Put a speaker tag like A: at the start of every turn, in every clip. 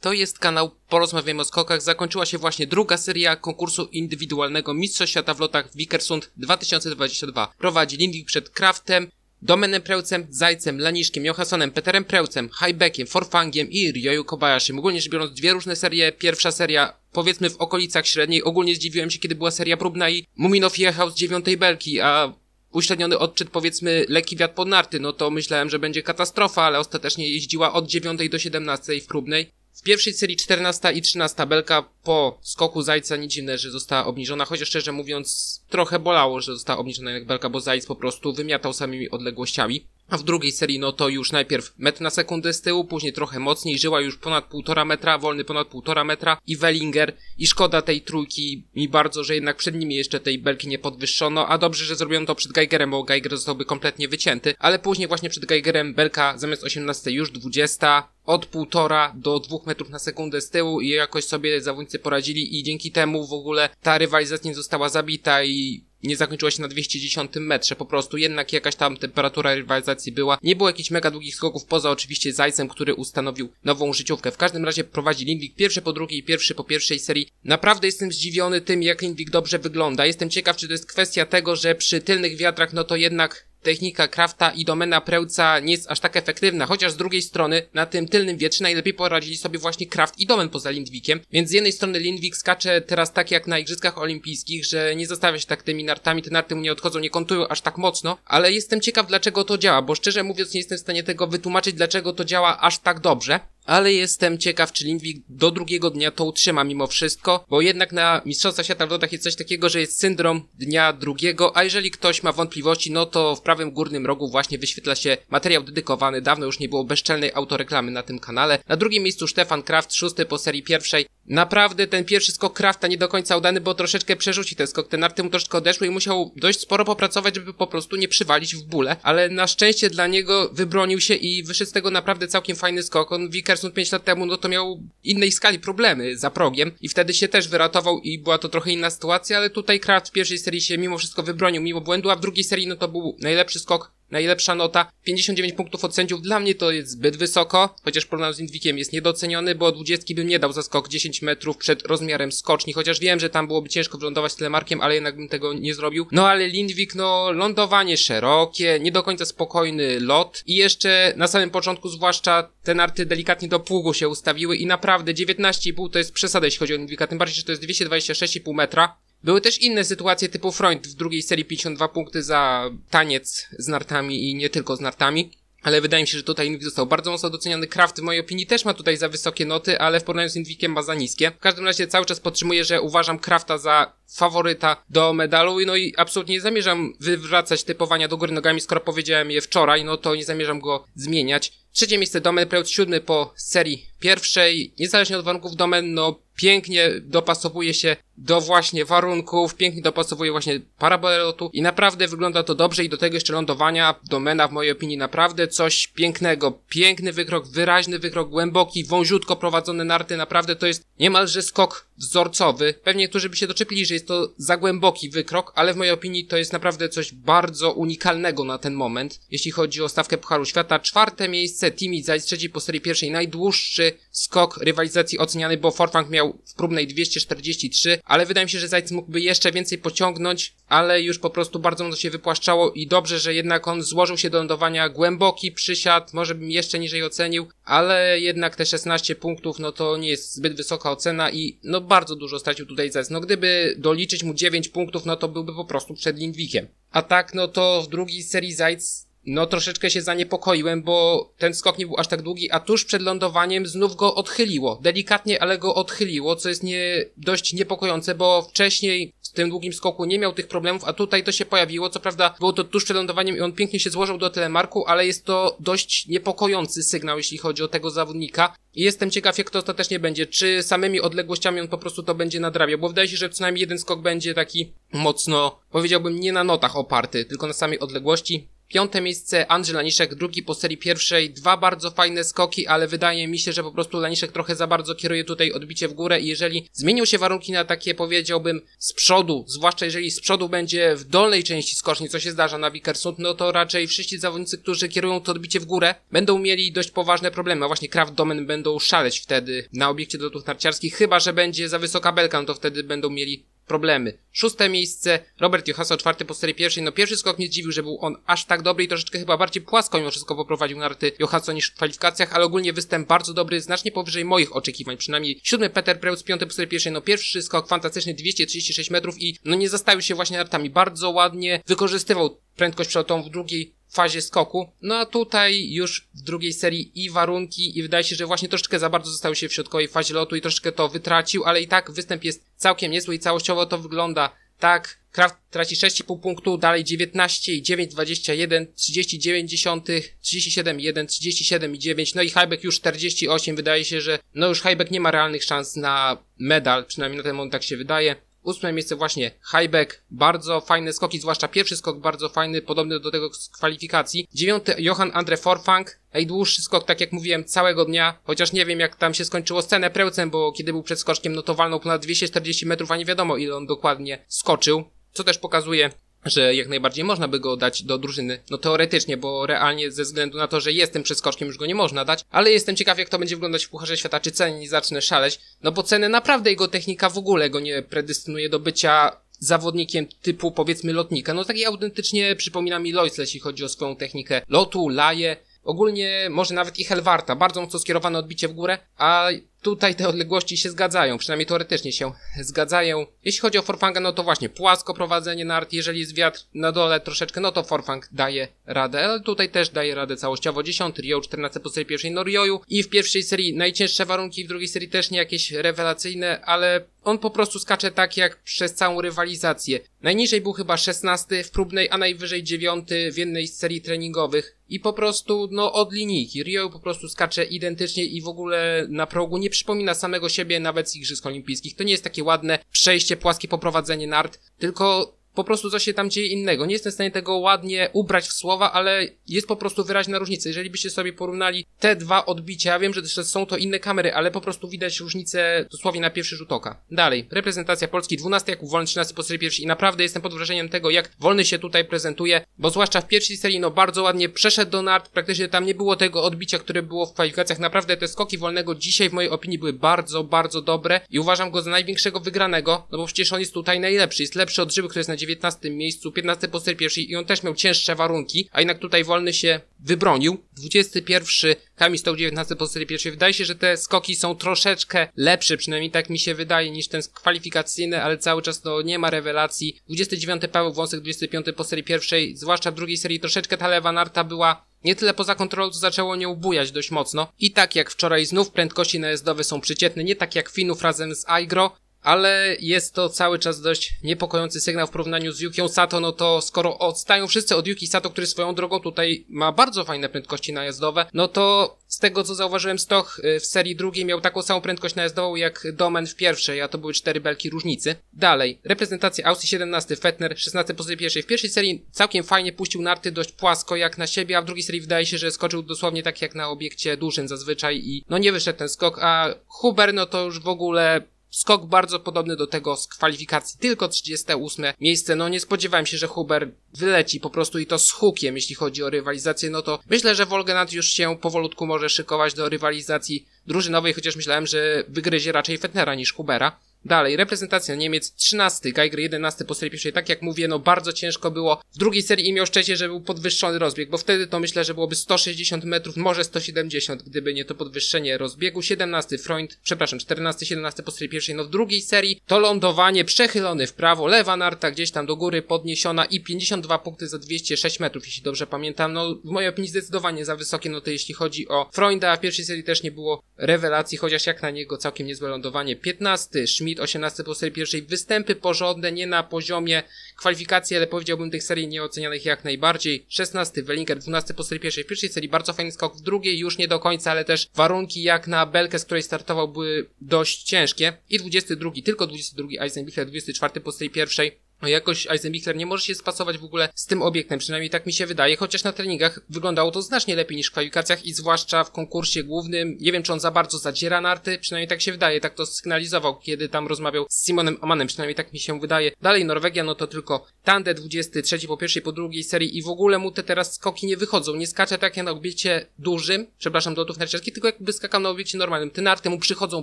A: To jest kanał Porozmawiamy o skokach. Zakończyła się właśnie druga seria konkursu indywidualnego Mistrza Świata w lotach w Vikersund 2022. Prowadzi Lindwik przed Kraftem, Domenem Prełcem, Zajcem, Laniszkiem, Johanssonem, Peterem Prełcem, Highbackiem, Forfangiem i Ryoyu Kobayashi. Ogólnie rzecz biorąc dwie różne serie. Pierwsza seria powiedzmy w okolicach średniej. Ogólnie zdziwiłem się kiedy była seria próbna i Muminow jechał z dziewiątej belki, a uśredniony odczyt powiedzmy lekki wiatr pod narty, no to myślałem, że będzie katastrofa, ale ostatecznie jeździła od dziewiątej do 17 w próbnej. W pierwszej serii 14 i 13 belka po skoku Zajca nie dziwne, że została obniżona, chociaż szczerze mówiąc trochę bolało, że została obniżona jednak belka, bo Zajc po prostu wymiatał samymi odległościami. A w drugiej serii, no to już najpierw metr na sekundę z tyłu, później trochę mocniej, żyła już ponad półtora metra, wolny ponad półtora metra i Wellinger. I szkoda tej trójki mi bardzo, że jednak przed nimi jeszcze tej belki nie podwyższono, a dobrze, że zrobiono to przed Geigerem, bo Geiger zostałby kompletnie wycięty. Ale później właśnie przed Geigerem belka zamiast 18 już 20, od półtora do dwóch metrów na sekundę z tyłu i jakoś sobie zawodnicy poradzili i dzięki temu w ogóle ta rywalizacja nie została zabita i nie zakończyła się na 210 metrze, po prostu jednak jakaś tam temperatura rywalizacji była. Nie było jakichś mega długich skoków, poza oczywiście Zajcem, który ustanowił nową życiówkę. W każdym razie prowadzi Lindwik pierwszy po drugiej, pierwszy po pierwszej serii. Naprawdę jestem zdziwiony tym, jak Lindwik dobrze wygląda. Jestem ciekaw, czy to jest kwestia tego, że przy tylnych wiatrach, no to jednak technika Krafta i domena Prełca nie jest aż tak efektywna, chociaż z drugiej strony na tym tylnym wietrze najlepiej poradzili sobie właśnie Kraft i Domen poza Lindwikiem, więc z jednej strony Lindwik skacze teraz tak jak na Igrzyskach Olimpijskich, że nie zostawia się tak tymi nartami, te narty mu nie odchodzą, nie kontują aż tak mocno, ale jestem ciekaw dlaczego to działa, bo szczerze mówiąc nie jestem w stanie tego wytłumaczyć, dlaczego to działa aż tak dobrze ale jestem ciekaw, czy Lindwik do drugiego dnia to utrzyma mimo wszystko, bo jednak na Mistrzostwa Świata w lodach jest coś takiego, że jest syndrom dnia drugiego, a jeżeli ktoś ma wątpliwości, no to w prawym górnym rogu właśnie wyświetla się materiał dedykowany, dawno już nie było bezczelnej autoreklamy na tym kanale. Na drugim miejscu Stefan Kraft, szósty po serii pierwszej. Naprawdę ten pierwszy skok Krafta nie do końca udany, bo troszeczkę przerzuci ten skok, te narty mu troszeczkę odeszły i musiał dość sporo popracować, żeby po prostu nie przywalić w bóle, ale na szczęście dla niego wybronił się i wyszedł z tego naprawdę całkiem fajny skok. On Wickersund 5 lat temu, no to miał innej skali problemy za progiem i wtedy się też wyratował i była to trochę inna sytuacja, ale tutaj Kraft w pierwszej serii się mimo wszystko wybronił, mimo błędu, a w drugiej serii no to był najlepszy skok Najlepsza nota 59 punktów od sędziów. Dla mnie to jest zbyt wysoko, chociaż porównany z Indwikiem jest niedoceniony, bo 20 bym nie dał za skok 10 metrów przed rozmiarem skoczni, chociaż wiem, że tam byłoby ciężko wylądować telemarkiem, ale jednak bym tego nie zrobił. No ale Lindwik, no lądowanie szerokie, nie do końca spokojny lot i jeszcze na samym początku zwłaszcza te narty delikatnie do pługu się ustawiły i naprawdę 19,5 to jest przesada jeśli chodzi o Lindwika, tym bardziej, że to jest 226,5 metra. Były też inne sytuacje typu Freund w drugiej serii 52 punkty za taniec z nartami i nie tylko z nartami. Ale wydaje mi się, że tutaj Invik został bardzo mocno doceniony. Kraft w mojej opinii też ma tutaj za wysokie noty, ale w porównaniu z Invikiem ma za niskie. W każdym razie cały czas podtrzymuję, że uważam Krafta za faworyta do medalu. No i absolutnie nie zamierzam wywracać typowania do góry nogami, skoro powiedziałem je wczoraj, no to nie zamierzam go zmieniać. Trzecie miejsce Domen Preut, siódmy po serii pierwszej. Niezależnie od warunków Domen, no pięknie dopasowuje się do właśnie warunków, pięknie dopasowuje właśnie parabolę lotu i naprawdę wygląda to dobrze i do tego jeszcze lądowania domena w mojej opinii naprawdę coś pięknego. Piękny wykrok, wyraźny wykrok, głęboki, wąziutko prowadzone narty, naprawdę to jest niemalże skok wzorcowy. Pewnie niektórzy by się doczepili, że jest to za głęboki wykrok, ale w mojej opinii to jest naprawdę coś bardzo unikalnego na ten moment, jeśli chodzi o stawkę Pucharu Świata. Czwarte miejsce Timi Zajc, trzeci po serii pierwszej, najdłuższy skok rywalizacji oceniany, bo Forfang miał w próbnej 243, ale wydaje mi się, że Zajc mógłby jeszcze więcej pociągnąć, ale już po prostu bardzo mocno się wypłaszczało i dobrze, że jednak on złożył się do lądowania głęboki przysiad, może bym jeszcze niżej ocenił, ale jednak te 16 punktów, no to nie jest zbyt wysoka ocena i no bardzo dużo stracił tutaj Zajc. No gdyby doliczyć mu 9 punktów, no to byłby po prostu przed Lindwikiem. A tak, no to w drugiej serii Zajc no troszeczkę się zaniepokoiłem, bo ten skok nie był aż tak długi, a tuż przed lądowaniem znów go odchyliło. Delikatnie, ale go odchyliło, co jest nie, dość niepokojące, bo wcześniej w tym długim skoku nie miał tych problemów, a tutaj to się pojawiło. Co prawda było to tuż przed lądowaniem i on pięknie się złożył do telemarku, ale jest to dość niepokojący sygnał, jeśli chodzi o tego zawodnika. I jestem ciekaw, jak to ostatecznie będzie. Czy samymi odległościami on po prostu to będzie nadrabiał, bo wydaje się, że co najmniej jeden skok będzie taki mocno, powiedziałbym, nie na notach oparty, tylko na samej odległości. Piąte miejsce Andrzej Laniszek, drugi po serii pierwszej. Dwa bardzo fajne skoki, ale wydaje mi się, że po prostu Laniszek trochę za bardzo kieruje tutaj odbicie w górę i jeżeli zmienią się warunki na takie powiedziałbym z przodu, zwłaszcza jeżeli z przodu będzie w dolnej części skoczni, co się zdarza na Wikersund, no to raczej wszyscy zawodnicy, którzy kierują to odbicie w górę, będą mieli dość poważne problemy, a właśnie Kraft Domen będą szaleć wtedy na obiekcie do lotów narciarskich, chyba że będzie za wysoka belka, no to wtedy będą mieli problemy. Szóste miejsce, Robert Johasso, czwarty po serii pierwszej. No pierwszy skok mnie zdziwił, że był on aż tak dobry i troszeczkę chyba bardziej płasko mimo wszystko poprowadził narty Johasso niż w kwalifikacjach, ale ogólnie występ bardzo dobry, znacznie powyżej moich oczekiwań. Przynajmniej siódmy Peter Preutz, piąty po serii pierwszej. No pierwszy skok fantastyczny, 236 metrów i no nie zastawił się właśnie nartami. Bardzo ładnie wykorzystywał prędkość przelotową w drugiej fazie skoku. No a tutaj już w drugiej serii i warunki i wydaje się, że właśnie troszeczkę za bardzo został się w środkowej fazie lotu i troszeczkę to wytracił, ale i tak występ jest całkiem niezły i całościowo to wygląda tak. Kraft traci 6,5 punktu, dalej 19 i 9, 21, 39 dziesiątych, 37 1, 37 i 9, no i Highback już 48, wydaje się, że no już Highback nie ma realnych szans na medal, przynajmniej na ten moment tak się wydaje. Ósme miejsce właśnie Highback, bardzo fajne skoki, zwłaszcza pierwszy skok bardzo fajny, podobny do tego z kwalifikacji. Dziewiąty Johan Andre Forfang, najdłuższy skok, tak jak mówiłem, całego dnia, chociaż nie wiem jak tam się skończyło scenę prełcem, bo kiedy był przed skoczkiem, no to walnął ponad 240 metrów, a nie wiadomo ile on dokładnie skoczył, co też pokazuje że jak najbardziej można by go dać do drużyny, no teoretycznie, bo realnie ze względu na to, że jestem skoczkiem, już go nie można dać, ale jestem ciekaw jak to będzie wyglądać w Pucharze Świata, czy ceny nie zacznę szaleć, no bo ceny naprawdę jego technika w ogóle go nie predystynuje do bycia zawodnikiem typu powiedzmy lotnika, no taki autentycznie przypomina mi Loisle, jeśli chodzi o swoją technikę lotu, laje, ogólnie może nawet i Helwarta, bardzo mocno skierowane odbicie w górę, a tutaj te odległości się zgadzają, przynajmniej teoretycznie się zgadzają. Jeśli chodzi o Forfanga, no to właśnie płasko prowadzenie nart, jeżeli jest wiatr na dole troszeczkę, no to Forfang daje radę, ale tutaj też daje radę całościowo. 10 Rio, 14 po serii pierwszej Norioju i w pierwszej serii najcięższe warunki, w drugiej serii też nie jakieś rewelacyjne, ale on po prostu skacze tak jak przez całą rywalizację. Najniżej był chyba 16 w próbnej, a najwyżej 9 w jednej z serii treningowych. I po prostu, no, od linijki. Rio po prostu skacze identycznie i w ogóle na progu nie przypomina samego siebie nawet z Igrzysk Olimpijskich. To nie jest takie ładne przejście, płaskie poprowadzenie nart, tylko po prostu coś się tam dzieje innego. Nie jestem w stanie tego ładnie ubrać w słowa, ale jest po prostu wyraźna różnica. Jeżeli byście sobie porównali te dwa odbicia, ja wiem, że też są to inne kamery, ale po prostu widać różnicę dosłownie na pierwszy rzut oka. Dalej, reprezentacja Polski 12 jak Wolny 13 po serii pierwszej i naprawdę jestem pod wrażeniem tego, jak Wolny się tutaj prezentuje, bo zwłaszcza w pierwszej serii, no bardzo ładnie przeszedł do nart, praktycznie tam nie było tego odbicia, które było w kwalifikacjach. Naprawdę te skoki Wolnego dzisiaj w mojej opinii były bardzo, bardzo dobre i uważam go za największego wygranego, no bo przecież on jest tutaj najlepszy, jest lepszy od Żywy, który jest na 19 miejscu, 15 po serii pierwszej i on też miał cięższe warunki, a jednak tutaj Wolny się wybronił. 21 Kamil stał 19 po serii pierwszej. Wydaje się, że te skoki są troszeczkę lepsze, przynajmniej tak mi się wydaje, niż ten kwalifikacyjny, ale cały czas to nie ma rewelacji. 29 Paweł Wąsek, 25 po serii pierwszej, zwłaszcza w drugiej serii troszeczkę ta lewa narta była nie tyle poza kontrolą, co zaczęło nią bujać dość mocno. I tak jak wczoraj znów prędkości najazdowe są przeciętne, nie tak jak Finów razem z Aigro, ale jest to cały czas dość niepokojący sygnał w porównaniu z Yukią Sato, no to skoro odstają wszyscy od Yuki Sato, który swoją drogą tutaj ma bardzo fajne prędkości najazdowe, no to z tego co zauważyłem Stoch y, w serii drugiej miał taką samą prędkość najazdową jak Domen w pierwszej, a to były cztery belki różnicy. Dalej, reprezentacja Austrii 17, Fettner 16 po pierwszej. W pierwszej serii całkiem fajnie puścił narty dość płasko jak na siebie, a w drugiej serii wydaje się, że skoczył dosłownie tak jak na obiekcie dużym zazwyczaj i no nie wyszedł ten skok, a Huber no to już w ogóle Skok bardzo podobny do tego z kwalifikacji, tylko 38 miejsce. No nie spodziewałem się, że Huber wyleci po prostu i to z hukiem, jeśli chodzi o rywalizację. No to myślę, że Wolgenat już się powolutku może szykować do rywalizacji drużynowej, chociaż myślałem, że wygryzie raczej Fetnera niż Hubera. Dalej, reprezentacja Niemiec 13, Geiger 11 po serii pierwszej. Tak jak mówię, no bardzo ciężko było w drugiej serii i miał szczęście, że był podwyższony rozbieg, bo wtedy to myślę, że byłoby 160 metrów, może 170, gdyby nie to podwyższenie rozbiegu. 17 Freund, przepraszam, 14, 17 po serii pierwszej. No w drugiej serii to lądowanie przechylony w prawo, lewa narta gdzieś tam do góry podniesiona i 52 punkty za 206 metrów, jeśli dobrze pamiętam. No w mojej opinii zdecydowanie za wysokie, no to jeśli chodzi o Freunda, w pierwszej serii też nie było rewelacji, chociaż jak na niego całkiem niezłe lądowanie. 15 Schmidt 18 po serii pierwszej. Występy porządne, nie na poziomie kwalifikacji, ale powiedziałbym tych serii nieocenianych jak najbardziej. 16 Wellinger, 12 po serii pierwszej. W pierwszej serii bardzo fajny skok, w drugiej już nie do końca, ale też warunki jak na belkę, z której startował były dość ciężkie. I 22, tylko 22 Eisenbichler, 24 po serii pierwszej. No jakoś Eisenbichler nie może się spasować w ogóle z tym obiektem, przynajmniej tak mi się wydaje, chociaż na treningach wyglądało to znacznie lepiej niż w kwalifikacjach i zwłaszcza w konkursie głównym. Nie wiem, czy on za bardzo zadziera narty, przynajmniej tak się wydaje, tak to sygnalizował, kiedy tam rozmawiał z Simonem Amanem, przynajmniej tak mi się wydaje. Dalej Norwegia, no to tylko Tande 23 po pierwszej, po drugiej serii i w ogóle mu te teraz skoki nie wychodzą, nie skacze tak jak na obiekcie dużym, przepraszam, do lotów narciarskich, tylko jakby skakał na obiekcie normalnym. Te narty mu przychodzą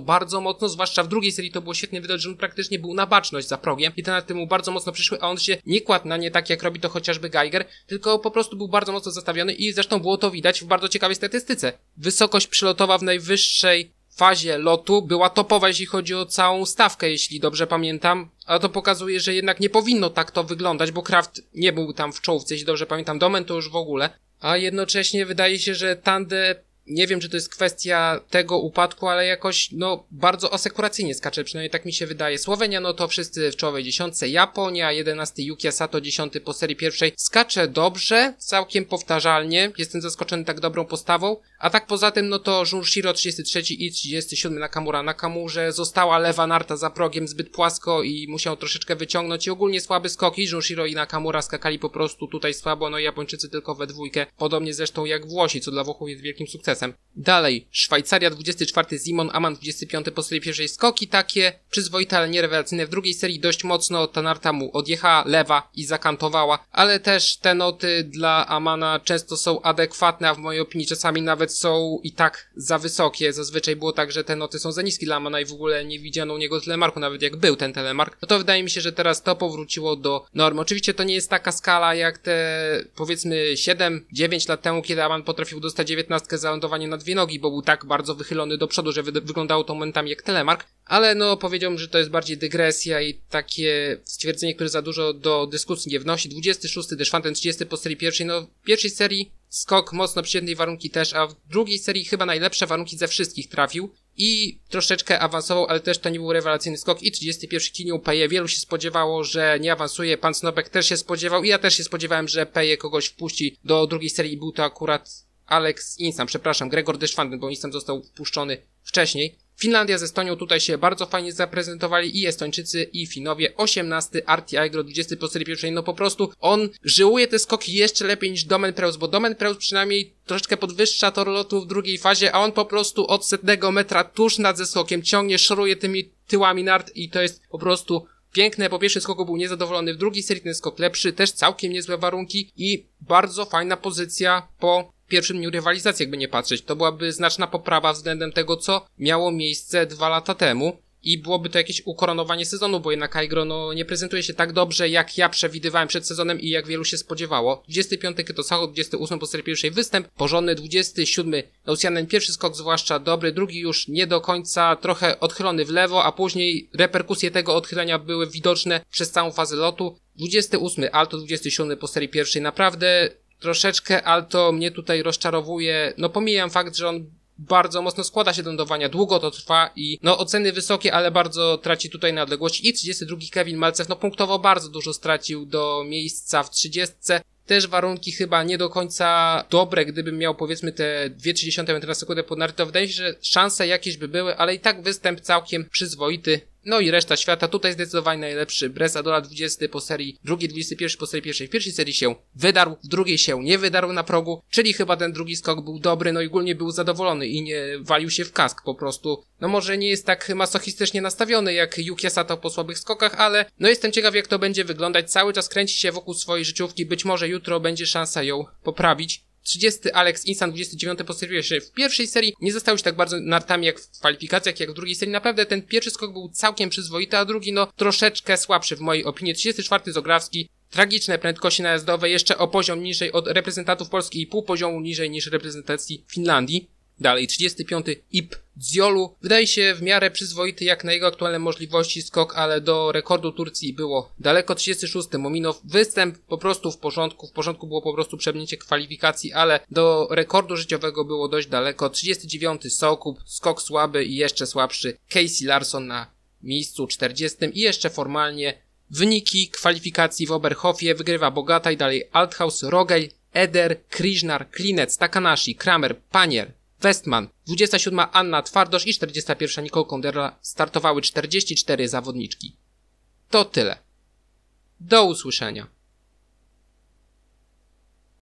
A: bardzo mocno, zwłaszcza w drugiej serii to było świetnie widać, że on praktycznie był na baczność za progiem i te narty mu bardzo mocno przyszły, a on się nie kładł na nie tak jak robi to chociażby Geiger, tylko po prostu był bardzo mocno zastawiony i zresztą było to widać w bardzo ciekawej statystyce. Wysokość przylotowa w najwyższej fazie lotu była topowa, jeśli chodzi o całą stawkę, jeśli dobrze pamiętam. A to pokazuje, że jednak nie powinno tak to wyglądać, bo Kraft nie był tam w czołówce, jeśli dobrze pamiętam. Domen to już w ogóle. A jednocześnie wydaje się, że Tande nie wiem, czy to jest kwestia tego upadku, ale jakoś, no, bardzo asekuracyjnie skacze, przynajmniej tak mi się wydaje. Słowenia, no to wszyscy w czołowej dziesiątce. Japonia, 11 Yuki Sato, 10 po serii pierwszej. Skacze dobrze, całkiem powtarzalnie. Jestem zaskoczony tak dobrą postawą. A tak poza tym, no to Junshiro 33 i 37 Nakamura. Nakamurze została lewa narta za progiem zbyt płasko i musiał troszeczkę wyciągnąć i ogólnie słaby skoki. Junshiro i Nakamura skakali po prostu tutaj słabo, no Japończycy tylko we dwójkę. Podobnie zresztą jak Włosi, co dla Włochów jest wielkim sukcesem. Dalej, Szwajcaria 24 Simon Aman 25 po serii pierwszej skoki takie, przyzwoite, ale nierewelacyjne. W drugiej serii dość mocno ta narta mu odjechała lewa i zakantowała, ale też te noty dla Amana często są adekwatne, a w mojej opinii czasami nawet są i tak za wysokie. Zazwyczaj było tak, że te noty są za niskie dla Amana i w ogóle nie widziano u niego telemarku, nawet jak był ten telemark. No to wydaje mi się, że teraz to powróciło do normy. Oczywiście to nie jest taka skala jak te powiedzmy 7-9 lat temu, kiedy Aman potrafił dostać 19 za lądowanie na dwie nogi, bo był tak bardzo wychylony do przodu, że wy wyglądało to momentami jak telemark, ale no powiedziałbym, że to jest bardziej dygresja i takie stwierdzenie, które za dużo do dyskusji nie wnosi. 26 Deschwanten, 30 po serii pierwszej, no pierwszej serii skok mocno przyjemnej warunki też, a w drugiej serii chyba najlepsze warunki ze wszystkich trafił i troszeczkę awansował, ale też to nie był rewelacyjny skok i 31 Kiniu Peje. Wielu się spodziewało, że nie awansuje, pan Snopek też się spodziewał i ja też się spodziewałem, że Peje kogoś wpuści do drugiej serii był to akurat Alex Insam, przepraszam, Gregor Deschwanden, bo Insam został wpuszczony wcześniej. Finlandia ze Estonią tutaj się bardzo fajnie zaprezentowali i Estończycy i Finowie. 18 Arti Aigro, 20 po serii pierwszej. No po prostu on żyłuje te skoki jeszcze lepiej niż Domen Preus, bo Domen Preus przynajmniej troszeczkę podwyższa tor lotu w drugiej fazie, a on po prostu od setnego metra tuż nad zeskokiem ciągnie, szoruje tymi tyłami nart i to jest po prostu piękne. Po pierwszym skoku był niezadowolony, w drugiej serii ten skok lepszy, też całkiem niezłe warunki i bardzo fajna pozycja po pierwszym dniu rywalizacji, jakby nie patrzeć. To byłaby znaczna poprawa względem tego, co miało miejsce dwa lata temu i byłoby to jakieś ukoronowanie sezonu, bo jednak Aigro no, nie prezentuje się tak dobrze, jak ja przewidywałem przed sezonem i jak wielu się spodziewało. 25 to Sacho, 28 po serii pierwszej występ, porządny 27 Oceanen, pierwszy skok zwłaszcza dobry, drugi już nie do końca, trochę odchylony w lewo, a później reperkusje tego odchylenia były widoczne przez całą fazę lotu. 28 Alto, 27 po serii pierwszej, naprawdę troszeczkę Alto mnie tutaj rozczarowuje. No pomijam fakt, że on bardzo mocno składa się do lądowania, długo to trwa i no oceny wysokie, ale bardzo traci tutaj na odległości. I 32 Kevin Malcew, no punktowo bardzo dużo stracił do miejsca w 30. Też warunki chyba nie do końca dobre, gdybym miał powiedzmy te 2,3 metra na sekundę pod narty, wydaje się, że szanse jakieś by były, ale i tak występ całkiem przyzwoity. No i reszta świata, tutaj zdecydowanie najlepszy. Bresadola 20 po serii, drugi 21 po serii pierwszej. W pierwszej serii się wydarł, w drugiej się nie wydarł na progu, czyli chyba ten drugi skok był dobry, no i ogólnie był zadowolony i nie walił się w kask po prostu. No może nie jest tak masochistycznie nastawiony jak Yuki Sato po słabych skokach, ale no jestem ciekaw jak to będzie wyglądać. Cały czas kręci się wokół swojej życiówki, być może jutro będzie szansa ją poprawić. 30 Alex Insan, 29 po serwisie. W pierwszej serii nie został już tak bardzo nartami jak w kwalifikacjach, jak w drugiej serii. Naprawdę ten pierwszy skok był całkiem przyzwoity, a drugi no troszeczkę słabszy w mojej opinii. 34 Zograwski, Tragiczne prędkości najazdowe, jeszcze o poziom niżej od reprezentantów Polski i pół poziomu niżej niż reprezentacji Finlandii. Dalej, 35. Ip Ziolu. Wydaje się w miarę przyzwoity jak na jego aktualne możliwości skok, ale do rekordu Turcji było daleko. 36. Mominow. Występ po prostu w porządku. W porządku było po prostu przebnięcie kwalifikacji, ale do rekordu życiowego było dość daleko. 39. Sokup. Skok słaby i jeszcze słabszy. Casey Larson na miejscu 40. I jeszcze formalnie wyniki kwalifikacji w Oberhofie wygrywa Bogata i dalej Althaus, Rogel, Eder, Krishnar, Klinec, Takanashi, Kramer, Panier, Westman, 27 Anna Twardosz i 41 Nicole Konderla startowały 44 zawodniczki. To tyle. Do usłyszenia.